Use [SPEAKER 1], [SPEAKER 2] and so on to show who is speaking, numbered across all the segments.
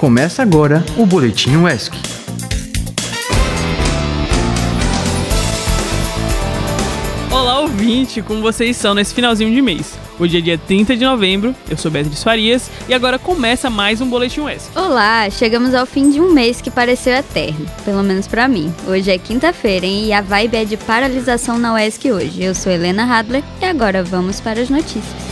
[SPEAKER 1] Começa agora o Boletim UESC.
[SPEAKER 2] Olá, ouvinte! Como vocês estão nesse finalzinho de mês? Hoje é dia 30 de novembro, eu sou Beatriz Farias e agora começa mais um Boletim UESC.
[SPEAKER 3] Olá, chegamos ao fim de um mês que pareceu eterno, pelo menos para mim. Hoje é quinta-feira, hein? E a vibe é de paralisação na UESC hoje. Eu sou Helena Hadler e agora vamos para as notícias.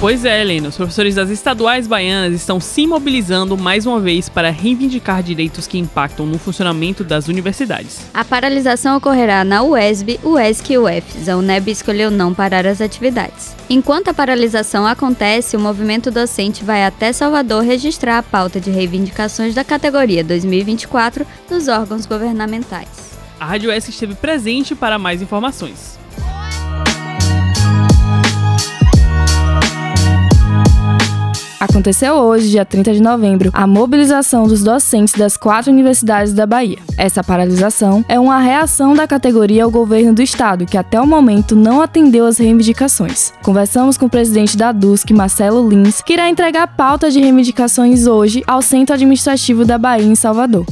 [SPEAKER 2] Pois é, Helena, os professores das estaduais baianas estão se mobilizando mais uma vez para reivindicar direitos que impactam no funcionamento das universidades.
[SPEAKER 3] A paralisação ocorrerá na UESB, UESC e UFES. A UNEB escolheu não parar as atividades. Enquanto a paralisação acontece, o movimento docente vai até Salvador registrar a pauta de reivindicações da categoria 2024 dos órgãos governamentais.
[SPEAKER 2] A Rádio UESC esteve presente para mais informações.
[SPEAKER 4] Aconteceu hoje, dia 30 de novembro, a mobilização dos docentes das quatro universidades da Bahia. Essa paralisação é uma reação da categoria ao governo do estado, que até o momento não atendeu às reivindicações. Conversamos com o presidente da DUSC, Marcelo Lins, que irá entregar a pauta de reivindicações hoje ao Centro Administrativo da Bahia, em Salvador.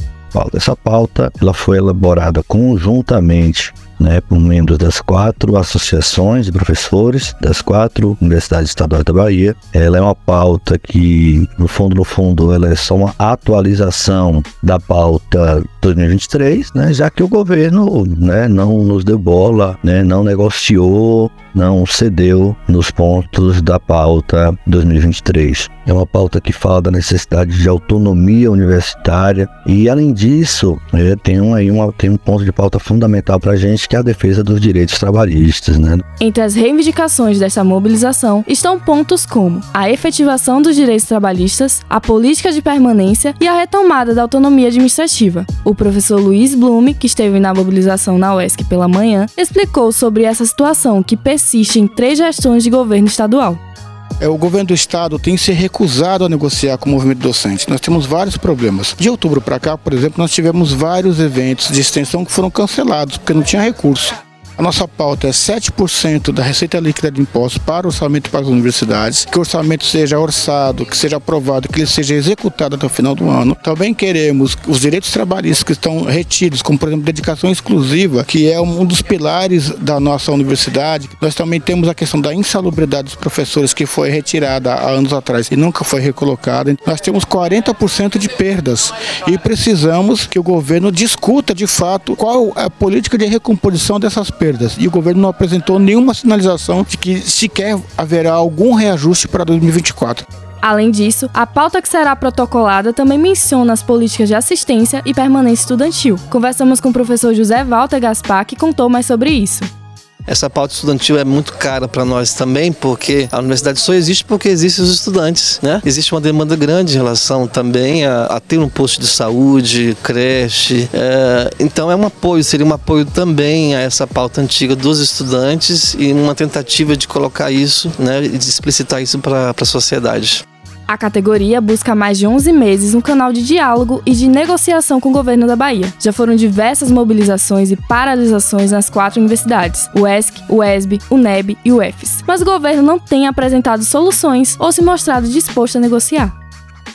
[SPEAKER 5] Essa pauta ela foi elaborada conjuntamente né, por membros das quatro associações de professores das quatro universidades estaduais da Bahia. Ela é uma pauta que, no fundo, no fundo, ela é só uma atualização da pauta 2023, né, já que o governo né, não nos deu bola, né, não negociou, não cedeu nos pontos da pauta 2023. É uma pauta que fala da necessidade de autonomia universitária e, além disso, é, tem, um, aí uma, tem um ponto de pauta fundamental para a gente que é a defesa dos direitos trabalhistas. Né?
[SPEAKER 4] Entre as reivindicações dessa mobilização estão pontos como a efetivação dos direitos trabalhistas, a política de permanência e a retomada da autonomia administrativa. O professor Luiz Blume, que esteve na mobilização na UESC pela manhã, explicou sobre essa situação que persiste em três gestões de governo estadual.
[SPEAKER 6] É, o governo do estado tem se recusado a negociar com o movimento docente. Nós temos vários problemas. De outubro para cá, por exemplo, nós tivemos vários eventos de extensão que foram cancelados porque não tinha recurso. A nossa pauta é 7% da receita líquida de impostos para o orçamento para as universidades, que o orçamento seja orçado, que seja aprovado, que ele seja executado até o final do ano. Também queremos os direitos trabalhistas que estão retidos, como por exemplo dedicação exclusiva, que é um dos pilares da nossa universidade. Nós também temos a questão da insalubridade dos professores, que foi retirada há anos atrás e nunca foi recolocada. Nós temos 40% de perdas e precisamos que o governo discuta de fato qual é a política de recomposição dessas perdas perdas e o governo não apresentou nenhuma sinalização de que sequer haverá algum reajuste para 2024.
[SPEAKER 4] Além disso, a pauta que será protocolada também menciona as políticas de assistência e permanência estudantil. Conversamos com o professor José Walter Gaspar, que contou mais sobre isso.
[SPEAKER 7] Essa pauta estudantil é muito cara para nós também, porque a universidade só existe porque existem os estudantes, né? Existe uma demanda grande em relação também a, a ter um posto de saúde, creche. É, então é um apoio, seria um apoio também a essa pauta antiga dos estudantes e uma tentativa de colocar isso, né, e de explicitar isso para a sociedade.
[SPEAKER 4] A categoria busca mais de 11 meses um canal de diálogo e de negociação com o governo da Bahia. Já foram diversas mobilizações e paralisações nas quatro universidades, o ESC, o ESB, o NEB e o EFES. Mas o governo não tem apresentado soluções ou se mostrado disposto a negociar.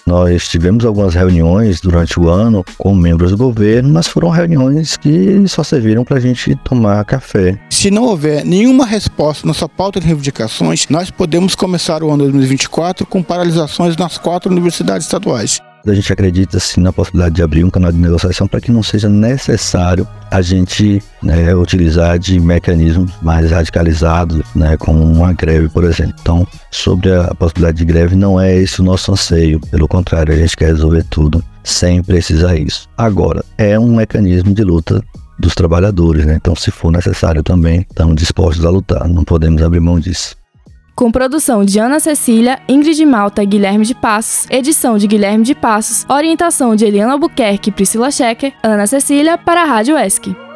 [SPEAKER 5] Nós tivemos algumas reuniões durante o ano com membros do governo, mas foram reuniões que só serviram para a gente tomar café.
[SPEAKER 6] Se não houver nenhuma resposta nossa pauta de reivindicações, nós podemos começar o ano 2024 com paralisações nas quatro universidades estaduais.
[SPEAKER 5] A gente acredita sim na possibilidade de abrir um canal de negociação para que não seja necessário a gente né, utilizar de mecanismos mais radicalizados, né, como uma greve, por exemplo. Então, sobre a possibilidade de greve, não é esse o nosso anseio. Pelo contrário, a gente quer resolver tudo sem precisar isso. Agora, é um mecanismo de luta dos trabalhadores, né? Então, se for necessário também, estamos dispostos a lutar. Não podemos abrir mão disso
[SPEAKER 4] com produção de Ana Cecília, Ingrid Malta e Guilherme de Passos, edição de Guilherme de Passos, orientação de Eliana Albuquerque e Priscila Schecker, Ana Cecília para a Rádio ESC.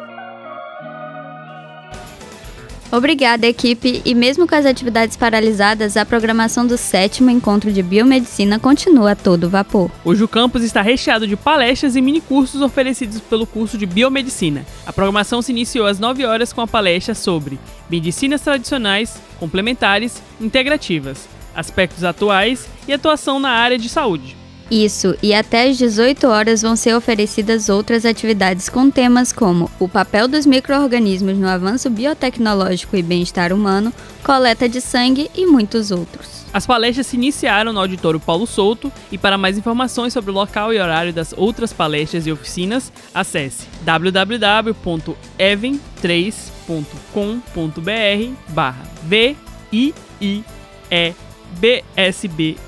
[SPEAKER 3] Obrigada, equipe. E mesmo com as atividades paralisadas, a programação do sétimo encontro de biomedicina continua a todo vapor.
[SPEAKER 2] Hoje o campus está recheado de palestras e minicursos oferecidos pelo curso de biomedicina. A programação se iniciou às 9 horas com a palestra sobre medicinas tradicionais, complementares, integrativas, aspectos atuais e atuação na área de saúde.
[SPEAKER 3] Isso, e até às 18 horas vão ser oferecidas outras atividades com temas como o papel dos micro-organismos no avanço biotecnológico e bem-estar humano, coleta de sangue e muitos outros.
[SPEAKER 2] As palestras se iniciaram no auditório Paulo Souto e para mais informações sobre o local e horário das outras palestras e oficinas, acesse www.even3.com.br barra VIIEBSB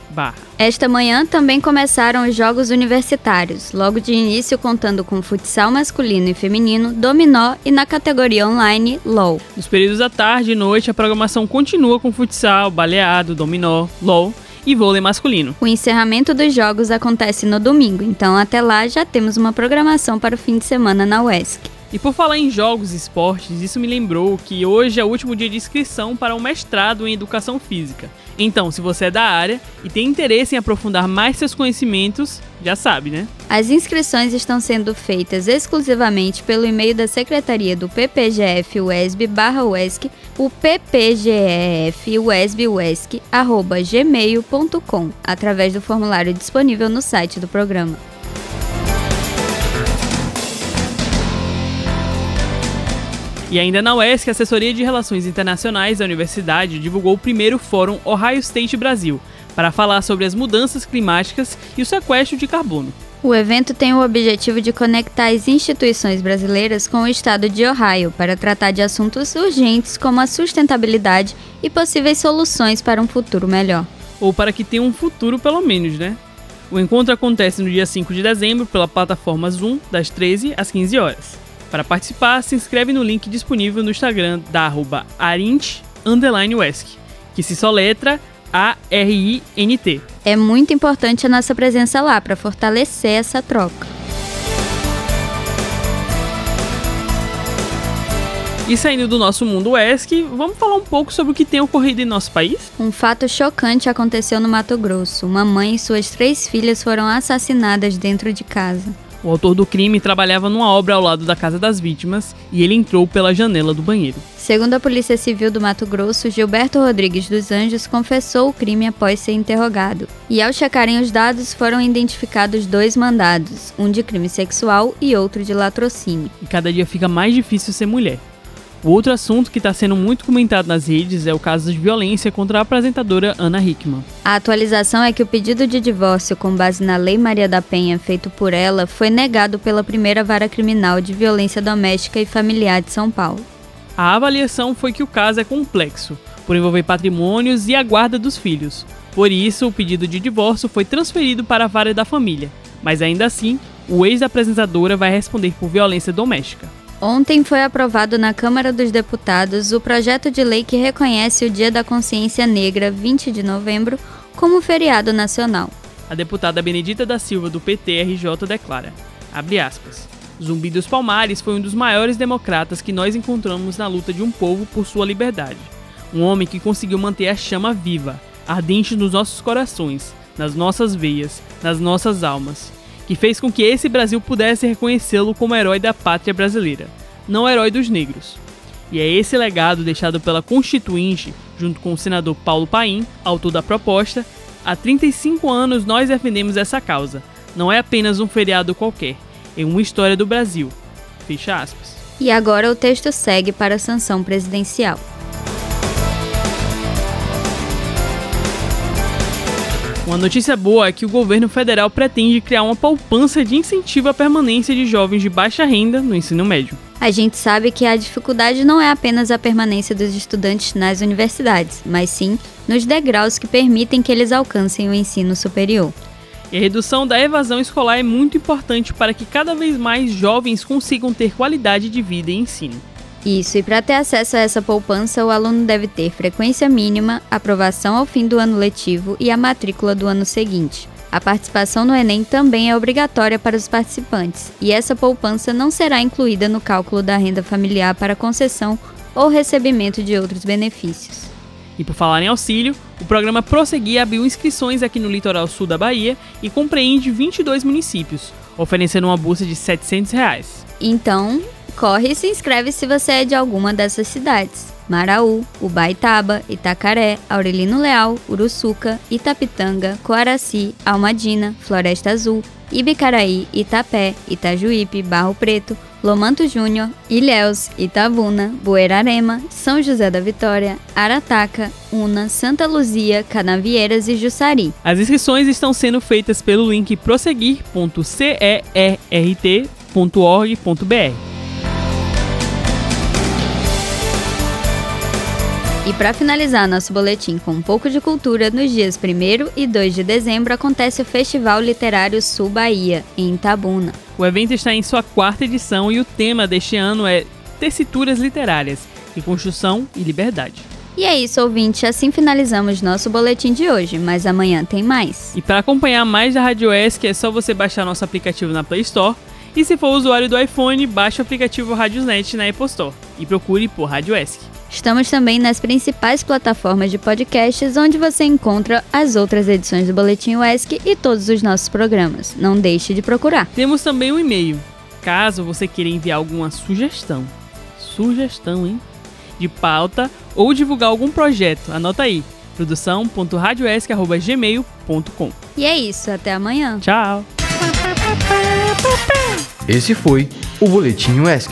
[SPEAKER 2] barra.
[SPEAKER 3] Esta manhã também começaram os Jogos Universitários, logo de início contando com futsal masculino e feminino, dominó e na categoria online LOL.
[SPEAKER 2] Nos períodos da tarde e noite, a programação continua com futsal, baleado, dominó, LOL e vôlei masculino.
[SPEAKER 3] O encerramento dos jogos acontece no domingo, então até lá já temos uma programação para o fim de semana na UESC.
[SPEAKER 2] E por falar em jogos e esportes, isso me lembrou que hoje é o último dia de inscrição para um mestrado em educação física. Então, se você é da área e tem interesse em aprofundar mais seus conhecimentos, já sabe, né?
[SPEAKER 3] As inscrições estão sendo feitas exclusivamente pelo e-mail da Secretaria do PPGF UESB barra UESC, o UESC, arroba gmail.com, através do formulário disponível no site do programa.
[SPEAKER 2] E ainda na UESC, a Assessoria de Relações Internacionais da Universidade divulgou o primeiro Fórum Ohio State Brasil, para falar sobre as mudanças climáticas e o sequestro de carbono.
[SPEAKER 3] O evento tem o objetivo de conectar as instituições brasileiras com o estado de Ohio para tratar de assuntos urgentes como a sustentabilidade e possíveis soluções para um futuro melhor.
[SPEAKER 2] Ou para que tenha um futuro, pelo menos, né? O encontro acontece no dia 5 de dezembro pela plataforma Zoom, das 13 às 15 horas. Para participar, se inscreve no link disponível no Instagram da arroba arint, que se soletra A-R-I-N-T.
[SPEAKER 3] É muito importante a nossa presença lá para fortalecer essa troca.
[SPEAKER 2] E saindo do nosso mundo ESC, vamos falar um pouco sobre o que tem ocorrido em nosso país?
[SPEAKER 3] Um fato chocante aconteceu no Mato Grosso. Uma mãe e suas três filhas foram assassinadas dentro de casa.
[SPEAKER 2] O autor do crime trabalhava numa obra ao lado da casa das vítimas e ele entrou pela janela do banheiro.
[SPEAKER 3] Segundo a Polícia Civil do Mato Grosso, Gilberto Rodrigues dos Anjos confessou o crime após ser interrogado. E ao checarem os dados, foram identificados dois mandados, um de crime sexual e outro de latrocínio.
[SPEAKER 2] E cada dia fica mais difícil ser mulher. O outro assunto que está sendo muito comentado nas redes é o caso de violência contra a apresentadora Ana Hickman.
[SPEAKER 3] A atualização é que o pedido de divórcio com base na Lei Maria da Penha feito por ela foi negado pela primeira vara criminal de violência doméstica e familiar de São Paulo.
[SPEAKER 2] A avaliação foi que o caso é complexo, por envolver patrimônios e a guarda dos filhos. Por isso, o pedido de divórcio foi transferido para a vara da família, mas ainda assim, o ex-apresentadora vai responder por violência doméstica.
[SPEAKER 3] Ontem foi aprovado na Câmara dos Deputados o projeto de lei que reconhece o Dia da Consciência Negra, 20 de novembro, como feriado nacional.
[SPEAKER 2] A deputada Benedita da Silva, do PT-RJ, declara, aspas, Zumbi dos Palmares foi um dos maiores democratas que nós encontramos na luta de um povo por sua liberdade. Um homem que conseguiu manter a chama viva, ardente nos nossos corações, nas nossas veias, nas nossas almas que fez com que esse Brasil pudesse reconhecê-lo como herói da pátria brasileira, não herói dos negros. E é esse legado deixado pela Constituinte, junto com o senador Paulo Paim, autor da proposta, há 35 anos nós defendemos essa causa. Não é apenas um feriado qualquer, é uma história do Brasil. Fecha aspas.
[SPEAKER 3] E agora o texto segue para a sanção presidencial.
[SPEAKER 2] Uma notícia boa é que o governo federal pretende criar uma poupança de incentivo à permanência de jovens de baixa renda no ensino médio.
[SPEAKER 3] A gente sabe que a dificuldade não é apenas a permanência dos estudantes nas universidades, mas sim nos degraus que permitem que eles alcancem o ensino superior.
[SPEAKER 2] E a redução da evasão escolar é muito importante para que cada vez mais jovens consigam ter qualidade de vida e ensino.
[SPEAKER 3] Isso, e para ter acesso a essa poupança, o aluno deve ter frequência mínima, aprovação ao fim do ano letivo e a matrícula do ano seguinte. A participação no Enem também é obrigatória para os participantes, e essa poupança não será incluída no cálculo da renda familiar para concessão ou recebimento de outros benefícios.
[SPEAKER 2] E por falar em auxílio, o programa Prosseguir abriu inscrições aqui no litoral sul da Bahia e compreende 22 municípios, oferecendo uma bolsa de 700 reais.
[SPEAKER 3] Então, corre e se inscreve se você é de alguma dessas cidades. Maraú, Ubaitaba, Itacaré, Aurelino Leal, Uruçuca, Itapitanga, Coaraci, Almadina, Floresta Azul, Ibicaraí, Itapé, Itajuípe, Barro Preto, Lomanto Júnior, Ilhéus, Itabuna, Buerarema, São José da Vitória, Arataca, Una, Santa Luzia, Canavieiras e Jussari.
[SPEAKER 2] As inscrições estão sendo feitas pelo link prosseguir.cert.org.br.
[SPEAKER 3] E para finalizar nosso boletim com um pouco de cultura, nos dias 1 e 2 de dezembro acontece o Festival Literário Sul Bahia, em Itabuna.
[SPEAKER 2] O evento está em sua quarta edição e o tema deste ano é Tessituras Literárias, Reconstrução e Liberdade.
[SPEAKER 3] E é isso, ouvinte. Assim finalizamos nosso boletim de hoje, mas amanhã tem mais.
[SPEAKER 2] E para acompanhar mais da Rádio ESC é só você baixar nosso aplicativo na Play Store. E se for usuário do iPhone, baixe o aplicativo Radiosnet na Apple Store e procure por Rádio ESC.
[SPEAKER 3] Estamos também nas principais plataformas de podcasts, onde você encontra as outras edições do Boletim UESC e todos os nossos programas. Não deixe de procurar.
[SPEAKER 2] Temos também um e-mail, caso você queira enviar alguma sugestão. Sugestão, hein? De pauta ou divulgar algum projeto. Anota aí produção.radioesc.gmail.com
[SPEAKER 3] E é isso, até amanhã.
[SPEAKER 2] Tchau!
[SPEAKER 1] Esse foi o Boletim UESC.